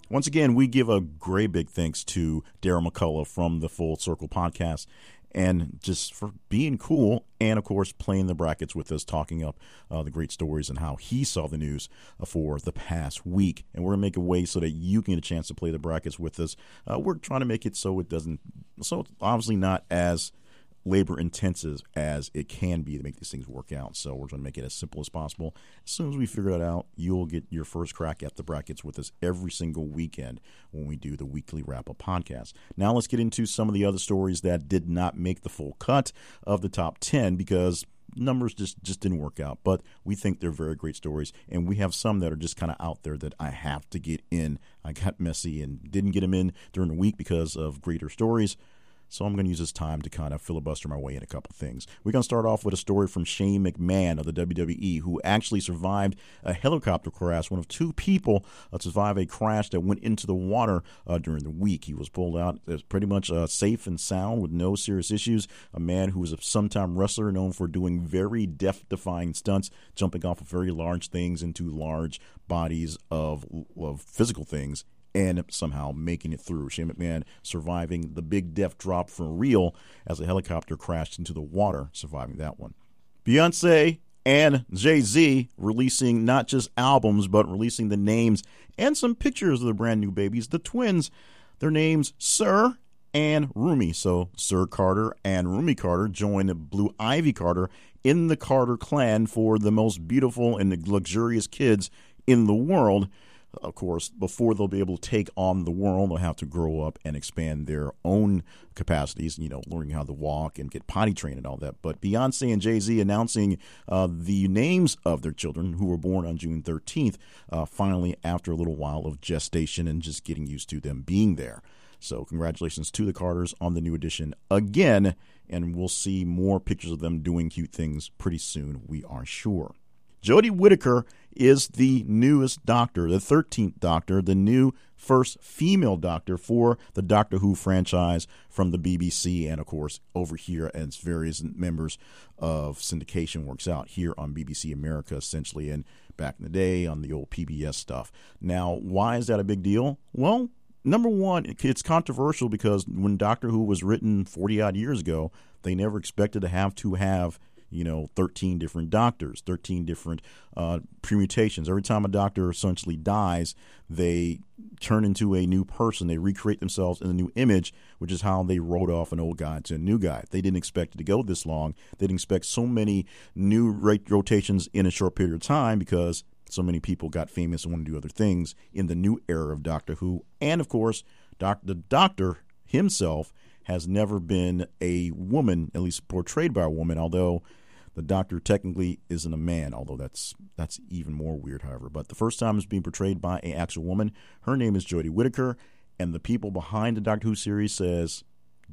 Once again, we give a great big thanks to Daryl McCullough from the Full Circle Podcast and just for being cool and of course playing the brackets with us talking up uh, the great stories and how he saw the news uh, for the past week. And we're going to make a way so that you can get a chance to play the brackets with us. Uh, we're trying to make it so it doesn't so obviously not as labor intensive as it can be to make these things work out. So we're going to make it as simple as possible. As soon as we figure that out, you'll get your first crack at the brackets with us every single weekend when we do the weekly wrap up podcast. Now let's get into some of the other stories that did not make the full cut of the top 10 because numbers just just didn't work out but we think they're very great stories and we have some that are just kind of out there that i have to get in i got messy and didn't get them in during the week because of greater stories so I'm going to use this time to kind of filibuster my way in a couple things. We're going to start off with a story from Shane McMahon of the WWE, who actually survived a helicopter crash, one of two people uh, to survive a crash that went into the water uh, during the week. He was pulled out as pretty much uh, safe and sound with no serious issues. A man who was a sometime wrestler known for doing very death defying stunts, jumping off of very large things into large bodies of, of physical things and somehow making it through. Shane McMahon surviving the big death drop for real as a helicopter crashed into the water, surviving that one. Beyonce and Jay Z releasing not just albums, but releasing the names and some pictures of the brand new babies, the twins. Their names, Sir and Rumi. So Sir Carter and Rumi Carter joined Blue Ivy Carter in the Carter clan for the most beautiful and luxurious kids in the world of course, before they'll be able to take on the world, they'll have to grow up and expand their own capacities, you know, learning how to walk and get potty trained and all that. But Beyonce and Jay Z announcing uh, the names of their children who were born on June 13th, uh, finally, after a little while of gestation and just getting used to them being there. So, congratulations to the Carters on the new edition again, and we'll see more pictures of them doing cute things pretty soon, we are sure. Jodie Whittaker is the newest doctor, the 13th doctor, the new first female doctor for the Doctor Who franchise from the BBC and, of course, over here as various members of syndication works out here on BBC America, essentially, and back in the day on the old PBS stuff. Now, why is that a big deal? Well, number one, it's controversial because when Doctor Who was written 40 odd years ago, they never expected to have to have you know, 13 different doctors, 13 different uh, permutations. Every time a doctor essentially dies, they turn into a new person. They recreate themselves in a new image, which is how they wrote off an old guy to a new guy. They didn't expect it to go this long. They didn't expect so many new rotations in a short period of time because so many people got famous and want to do other things in the new era of Doctor Who. And of course, doc- the doctor himself has never been a woman, at least portrayed by a woman, although the Doctor technically isn't a man, although that's that's even more weird, however. But the first time it's being portrayed by an actual woman. Her name is Jodie Whittaker, and the people behind the Doctor Who series says,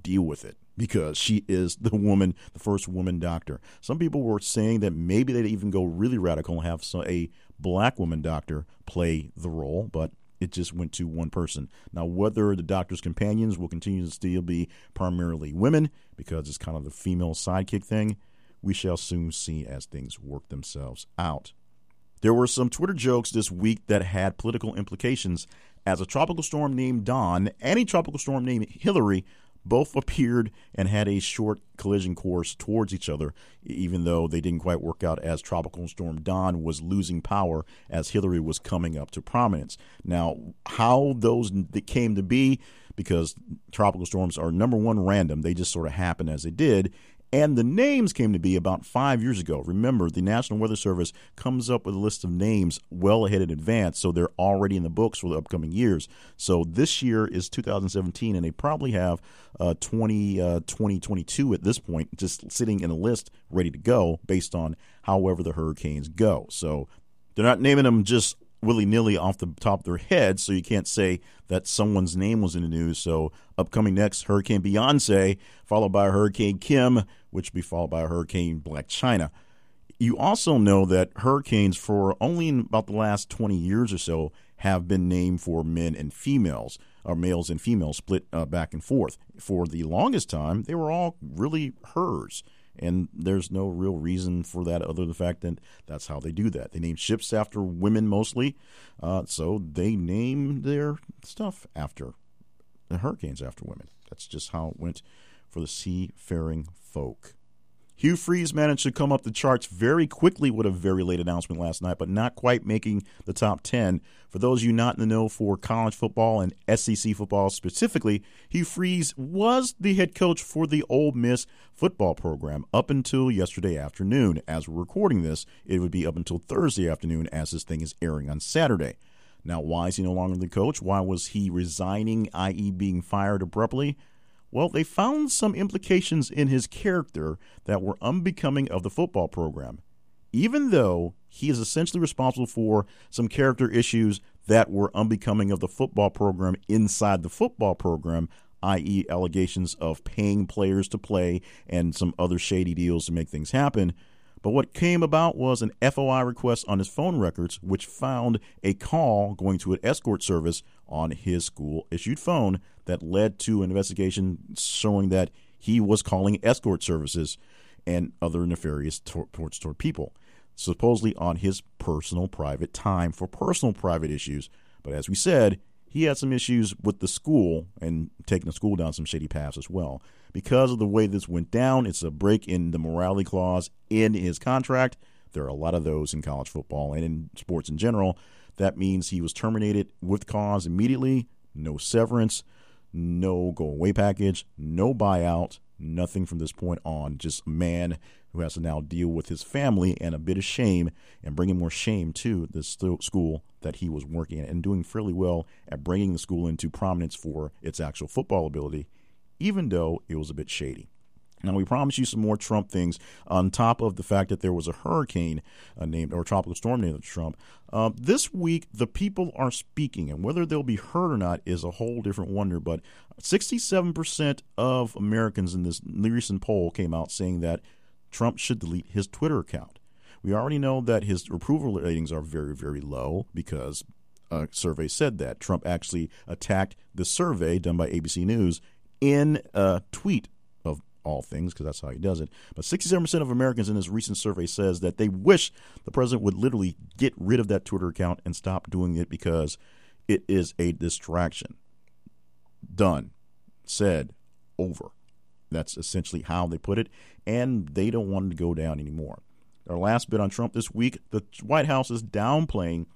deal with it because she is the woman, the first woman doctor. Some people were saying that maybe they'd even go really radical and have a black woman doctor play the role, but it just went to one person. Now, whether the doctor's companions will continue to still be primarily women because it's kind of the female sidekick thing, we shall soon see as things work themselves out. There were some Twitter jokes this week that had political implications as a tropical storm named Don and a tropical storm named Hillary both appeared and had a short collision course towards each other, even though they didn't quite work out as Tropical Storm Don was losing power as Hillary was coming up to prominence. Now, how those came to be, because tropical storms are number one random, they just sort of happen as they did, and the names came to be about five years ago. Remember, the National Weather Service comes up with a list of names well ahead in advance, so they're already in the books for the upcoming years. So this year is 2017, and they probably have uh, 20, uh, 2022 at this point just sitting in a list ready to go based on however the hurricanes go. So they're not naming them just willy nilly off the top of their head, so you can't say that someone's name was in the news. So, upcoming next, Hurricane Beyonce, followed by Hurricane Kim, which will be followed by Hurricane Blac Chyna. You also know that hurricanes, for only in about the last 20 years or so, have been named for men and females, or males and females split uh, back and forth. For the longest time, they were all really hers and there's no real reason for that other than the fact that that's how they do that. They name ships after women mostly, uh, so they name their stuff after the hurricanes after women. That's just how it went for the seafaring folk. Hugh Freeze managed to come up the charts very quickly with a very late announcement last night, but not quite making the top 10. For those of you not in the know for college football and SEC football specifically, Hugh Freeze was the head coach for the Ole Miss football program up until yesterday afternoon. As we're recording this, it would be up until Thursday afternoon as this thing is airing on Saturday. Now, why is he no longer the coach? Why was he resigning, i.e., being fired abruptly? Well, they found some implications in his character that were unbecoming of the football program, even though he is essentially responsible for some character issues that were unbecoming of the football program inside the football program, i.e., allegations of paying players to play and some other shady deals to make things happen. But what came about was an FOI request on his phone records, which found a call going to an escort service on his school issued phone that led to an investigation showing that he was calling escort services and other nefarious towards toward people, supposedly on his personal private time for personal private issues. But as we said, he had some issues with the school and taking the school down some shady paths as well because of the way this went down. It's a break in the morality clause in his contract. There are a lot of those in college football and in sports in general. That means he was terminated with cause immediately, no severance, no go away package, no buyout, nothing from this point on. Just a man who has to now deal with his family and a bit of shame and bringing more shame to the school that he was working at and doing fairly well at bringing the school into prominence for its actual football ability even though it was a bit shady. Now, we promise you some more Trump things on top of the fact that there was a hurricane uh, named or tropical storm named Trump. Uh, this week, the people are speaking, and whether they'll be heard or not is a whole different wonder. But 67% of Americans in this recent poll came out saying that Trump should delete his Twitter account. We already know that his approval ratings are very, very low because a survey said that. Trump actually attacked the survey done by ABC News in a tweet all things, because that's how he does it. But 67% of Americans in this recent survey says that they wish the president would literally get rid of that Twitter account and stop doing it because it is a distraction. Done. Said. Over. That's essentially how they put it, and they don't want to go down anymore. Our last bit on Trump this week the White House is downplaying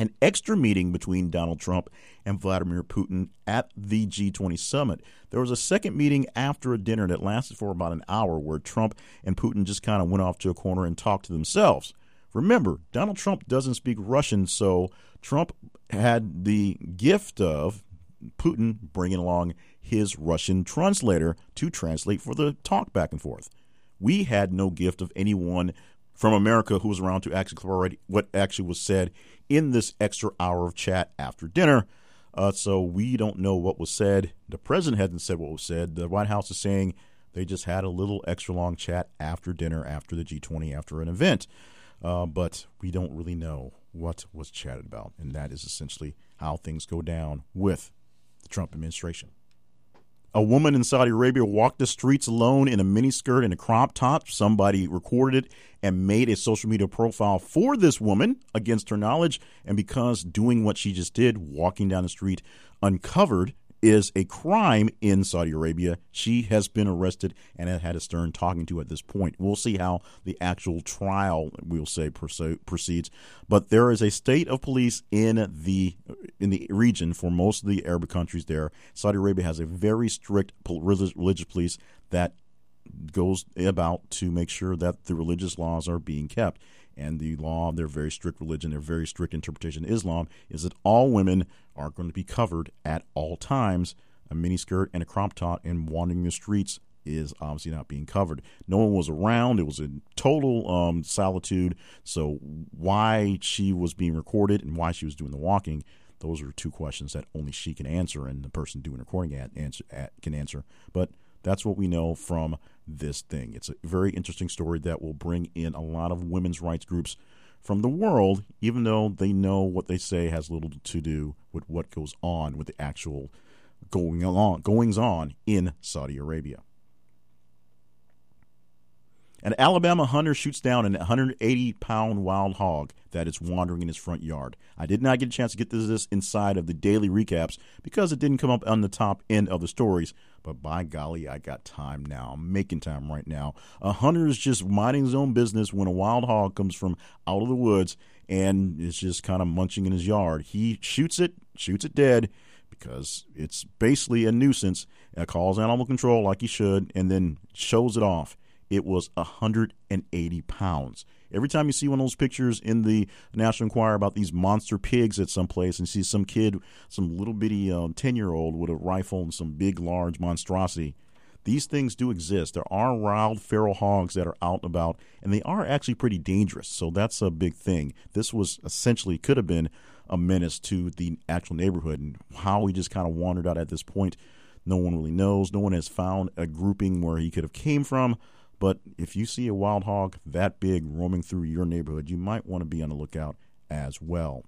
an extra meeting between Donald Trump and Vladimir Putin at the G20 summit. There was a second meeting after a dinner that lasted for about an hour where Trump and Putin just kind of went off to a corner and talked to themselves. Remember, Donald Trump doesn't speak Russian, so Trump had the gift of Putin bringing along his Russian translator to translate for the talk back and forth. We had no gift of anyone from America who was around to actually corroborate what actually was said in this extra hour of chat after dinner. Uh, so we don't know what was said. The president hasn't said what was said. The White House is saying they just had a little extra long chat after dinner, after the G20, after an event. Uh, but we don't really know what was chatted about. And that is essentially how things go down with the Trump administration. A woman in Saudi Arabia walked the streets alone in a miniskirt and a crop top. Somebody recorded it and made a social media profile for this woman against her knowledge. And because doing what she just did, walking down the street uncovered, is a crime in Saudi Arabia. She has been arrested and has had a stern talking to at this point. We'll see how the actual trial, we'll say, proceeds. But there is a state of police in the in the region for most of the Arab countries. There, Saudi Arabia has a very strict religious police that goes about to make sure that the religious laws are being kept and the law, of their very strict religion, their very strict interpretation of Islam, is that all women are going to be covered at all times. A miniskirt and a crop top and wandering the streets is obviously not being covered. No one was around. It was in total um, solitude. So, why she was being recorded and why she was doing the walking, those are two questions that only she can answer and the person doing the recording at, answer, at, can answer. But that's what we know from this thing. It's a very interesting story that will bring in a lot of women's rights groups from the world, even though they know what they say has little to do with what goes on with the actual going on goings on in Saudi Arabia. An Alabama hunter shoots down an 180 pound wild hog that is wandering in his front yard. I did not get a chance to get this inside of the daily recaps because it didn't come up on the top end of the stories. But by golly, I got time now. I'm making time right now. A hunter is just minding his own business when a wild hog comes from out of the woods and is just kind of munching in his yard. He shoots it, shoots it dead because it's basically a nuisance. Uh, calls animal control like he should, and then shows it off it was 180 pounds. Every time you see one of those pictures in the National Enquirer about these monster pigs at some place and see some kid, some little bitty 10 uh, year old with a rifle and some big, large monstrosity, these things do exist. There are wild feral hogs that are out and about, and they are actually pretty dangerous. So that's a big thing. This was essentially could have been a menace to the actual neighborhood, and how he just kind of wandered out at this point, no one really knows. No one has found a grouping where he could have came from. But if you see a wild hog that big roaming through your neighborhood, you might want to be on the lookout as well.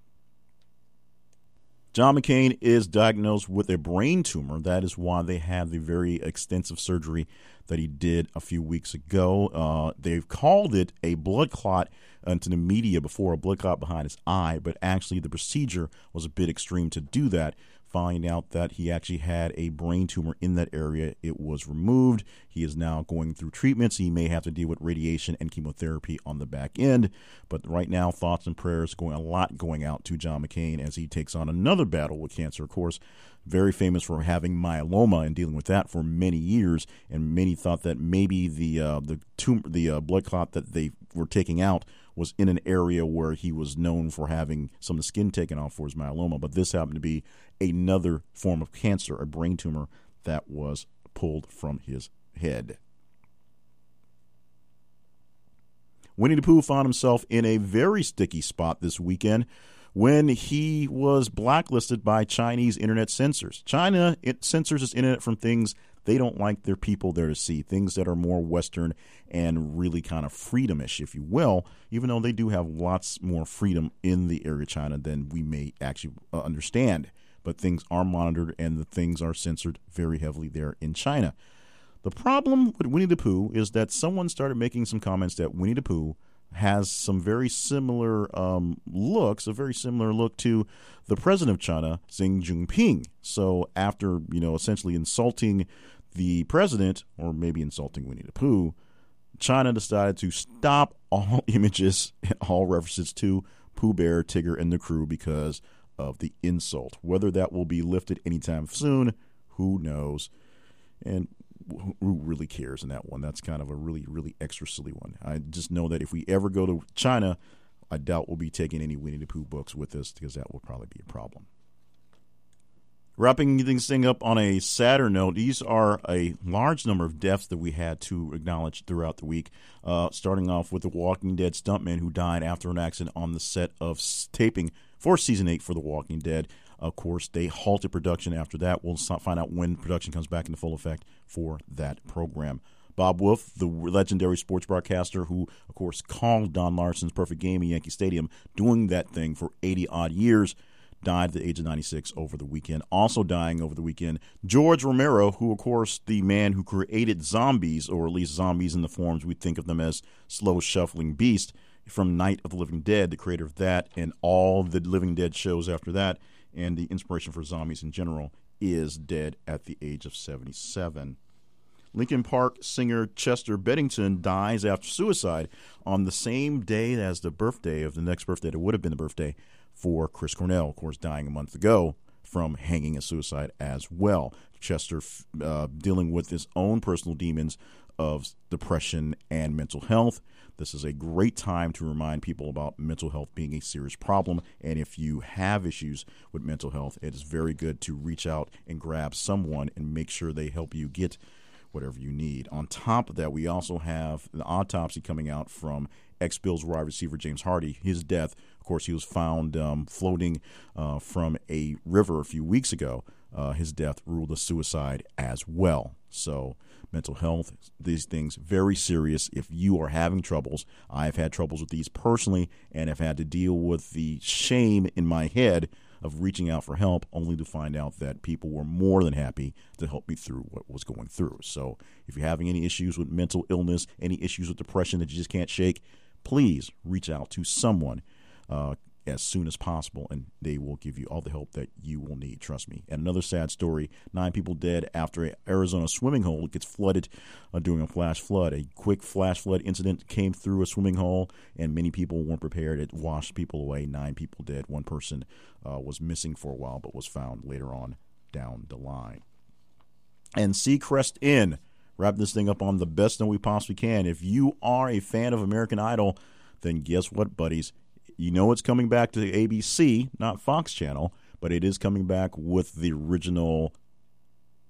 John McCain is diagnosed with a brain tumor. That is why they had the very extensive surgery that he did a few weeks ago. Uh, they've called it a blood clot into the media before, a blood clot behind his eye, but actually the procedure was a bit extreme to do that find out that he actually had a brain tumor in that area. It was removed. He is now going through treatments. He may have to deal with radiation and chemotherapy on the back end. But right now, thoughts and prayers going a lot going out to John McCain as he takes on another battle with cancer. Of course, very famous for having myeloma and dealing with that for many years. And many thought that maybe the uh, the tumor, the uh, blood clot that they were taking out was in an area where he was known for having some of the skin taken off for his myeloma, but this happened to be another form of cancer, a brain tumor that was pulled from his head. Winnie the Pooh found himself in a very sticky spot this weekend when he was blacklisted by Chinese internet censors. China it censors its internet from things they don't like their people there to see, things that are more Western and really kind of freedomish, if you will, even though they do have lots more freedom in the area of China than we may actually understand. But things are monitored and the things are censored very heavily there in China. The problem with Winnie the Pooh is that someone started making some comments that Winnie the Pooh has some very similar um, looks, a very similar look to the president of China, Xi Jinping. So after you know essentially insulting the president, or maybe insulting Winnie the Pooh, China decided to stop all images and all references to Pooh Bear, Tigger, and the crew because of the insult. Whether that will be lifted anytime soon, who knows? And who really cares in that one? That's kind of a really, really extra silly one. I just know that if we ever go to China, I doubt we'll be taking any Winnie the Pooh books with us because that will probably be a problem. Wrapping things thing up on a sadder note, these are a large number of deaths that we had to acknowledge throughout the week. Uh, starting off with the Walking Dead stuntman who died after an accident on the set of taping for season eight for The Walking Dead. Of course, they halted production after that. We'll find out when production comes back into full effect for that program. Bob Wolff, the legendary sports broadcaster who, of course, called Don Larsen's perfect game at Yankee Stadium, doing that thing for 80 odd years died at the age of 96 over the weekend. Also dying over the weekend, George Romero, who, of course, the man who created zombies, or at least zombies in the forms we think of them as slow shuffling beasts from Night of the Living Dead, the creator of that and all the Living Dead shows after that, and the inspiration for zombies in general, is dead at the age of 77. Linkin Park singer Chester Bennington dies after suicide on the same day as the birthday of the next birthday that would have been the birthday for Chris Cornell, of course, dying a month ago from hanging and suicide as well. Chester uh, dealing with his own personal demons of depression and mental health. This is a great time to remind people about mental health being a serious problem. And if you have issues with mental health, it is very good to reach out and grab someone and make sure they help you get whatever you need. On top of that, we also have the autopsy coming out from ex Bills wide receiver James Hardy. His death, of course, he was found um, floating uh, from a river a few weeks ago. Uh, his death ruled a suicide as well. So, mental health, these things, very serious. If you are having troubles, I've had troubles with these personally and have had to deal with the shame in my head of reaching out for help, only to find out that people were more than happy to help me through what was going through. So, if you're having any issues with mental illness, any issues with depression that you just can't shake, please reach out to someone. Uh, as soon as possible, and they will give you all the help that you will need. Trust me. And another sad story: nine people dead after an Arizona swimming hole gets flooded uh, during a flash flood. A quick flash flood incident came through a swimming hole, and many people weren't prepared. It washed people away. Nine people dead. One person uh, was missing for a while, but was found later on down the line. And Seacrest Inn. Wrap this thing up on the best note we possibly can. If you are a fan of American Idol, then guess what, buddies? You know it's coming back to ABC, not Fox Channel, but it is coming back with the original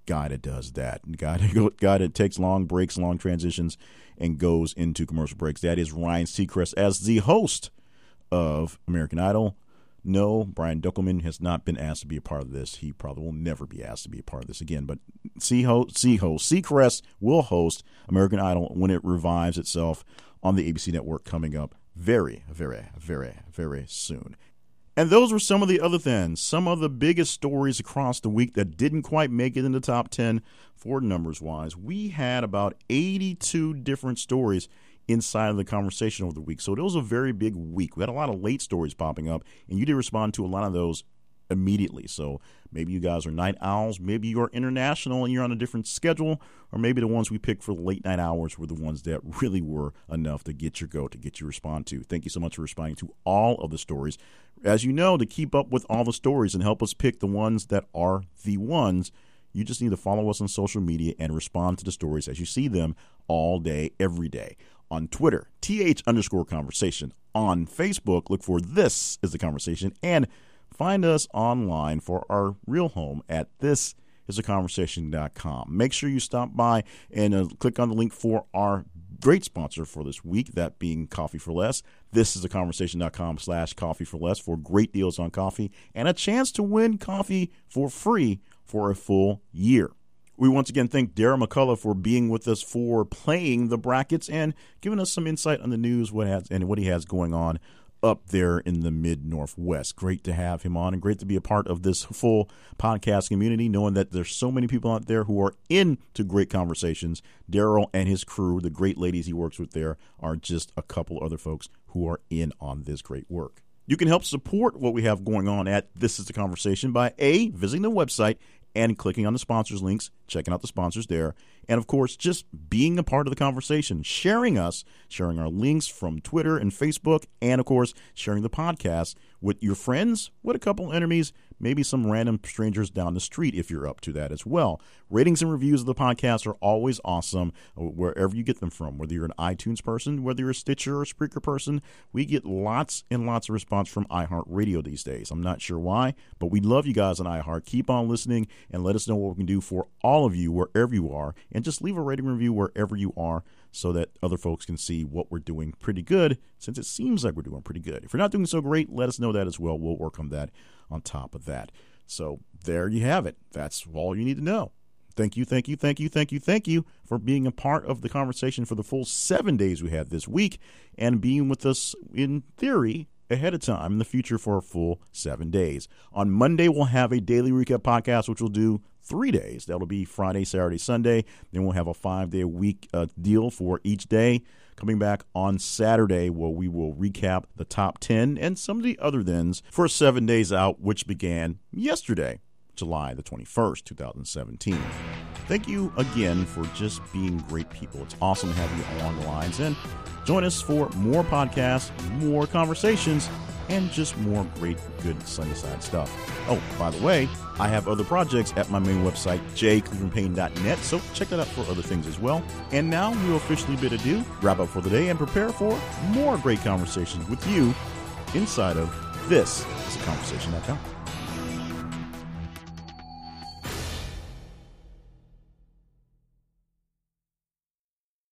guy that does that. Guy, guy that takes long breaks, long transitions, and goes into commercial breaks. That is Ryan Seacrest as the host of American Idol. No, Brian Dunkleman has not been asked to be a part of this. He probably will never be asked to be a part of this again. But C-host, C-host, Seacrest will host American Idol when it revives itself on the ABC network coming up very, very, very, very soon. And those were some of the other things, some of the biggest stories across the week that didn't quite make it in the top 10 for numbers wise. We had about 82 different stories inside of the conversation over the week. So it was a very big week. We had a lot of late stories popping up, and you did respond to a lot of those immediately. So maybe you guys are night owls, maybe you're international and you're on a different schedule, or maybe the ones we picked for late night hours were the ones that really were enough to get your go, to get you respond to. Thank you so much for responding to all of the stories. As you know, to keep up with all the stories and help us pick the ones that are the ones, you just need to follow us on social media and respond to the stories as you see them all day, every day. On Twitter, TH underscore conversation. On Facebook, look for This is the Conversation. And Find us online for our real home at this is a conversation.com. Make sure you stop by and uh, click on the link for our great sponsor for this week, that being Coffee for Less. This is a conversation.com slash coffee for less for great deals on coffee and a chance to win coffee for free for a full year. We once again thank Darren McCullough for being with us for playing the brackets and giving us some insight on the news what has and what he has going on up there in the mid northwest. Great to have him on and great to be a part of this full podcast community, knowing that there's so many people out there who are into great conversations. Daryl and his crew, the great ladies he works with there, are just a couple other folks who are in on this great work. You can help support what we have going on at This Is the Conversation by A, visiting the website and clicking on the sponsors links, checking out the sponsors there, and of course, just being a part of the conversation, sharing us, sharing our links from Twitter and Facebook, and of course, sharing the podcast with your friends, with a couple enemies, maybe some random strangers down the street if you're up to that as well. Ratings and reviews of the podcast are always awesome uh, wherever you get them from, whether you're an iTunes person, whether you're a Stitcher or a Spreaker person. We get lots and lots of response from iHeartRadio these days. I'm not sure why, but we love you guys on iHeart. Keep on listening and let us know what we can do for all of you wherever you are. And just leave a rating review wherever you are so that other folks can see what we're doing pretty good, since it seems like we're doing pretty good. If you're not doing so great, let us know that as well. We'll work on that on top of that. So there you have it. That's all you need to know. Thank you, thank you, thank you, thank you, thank you for being a part of the conversation for the full seven days we had this week and being with us in theory ahead of time in the future for a full seven days. On Monday, we'll have a daily recap podcast, which we'll do three days. That'll be Friday, Saturday, Sunday. Then we'll have a five day week uh, deal for each day. Coming back on Saturday, where we will recap the top 10 and some of the other thens for seven days out, which began yesterday, July the 21st, 2017. Thank you again for just being great people. It's awesome to have you along the lines. And join us for more podcasts, more conversations and just more great, good Sunnyside stuff. Oh, by the way, I have other projects at my main website, jclevelandpayne.net, so check that out for other things as well. And now we'll officially bid adieu, wrap up for the day, and prepare for more great conversations with you inside of This is a Conversation.com.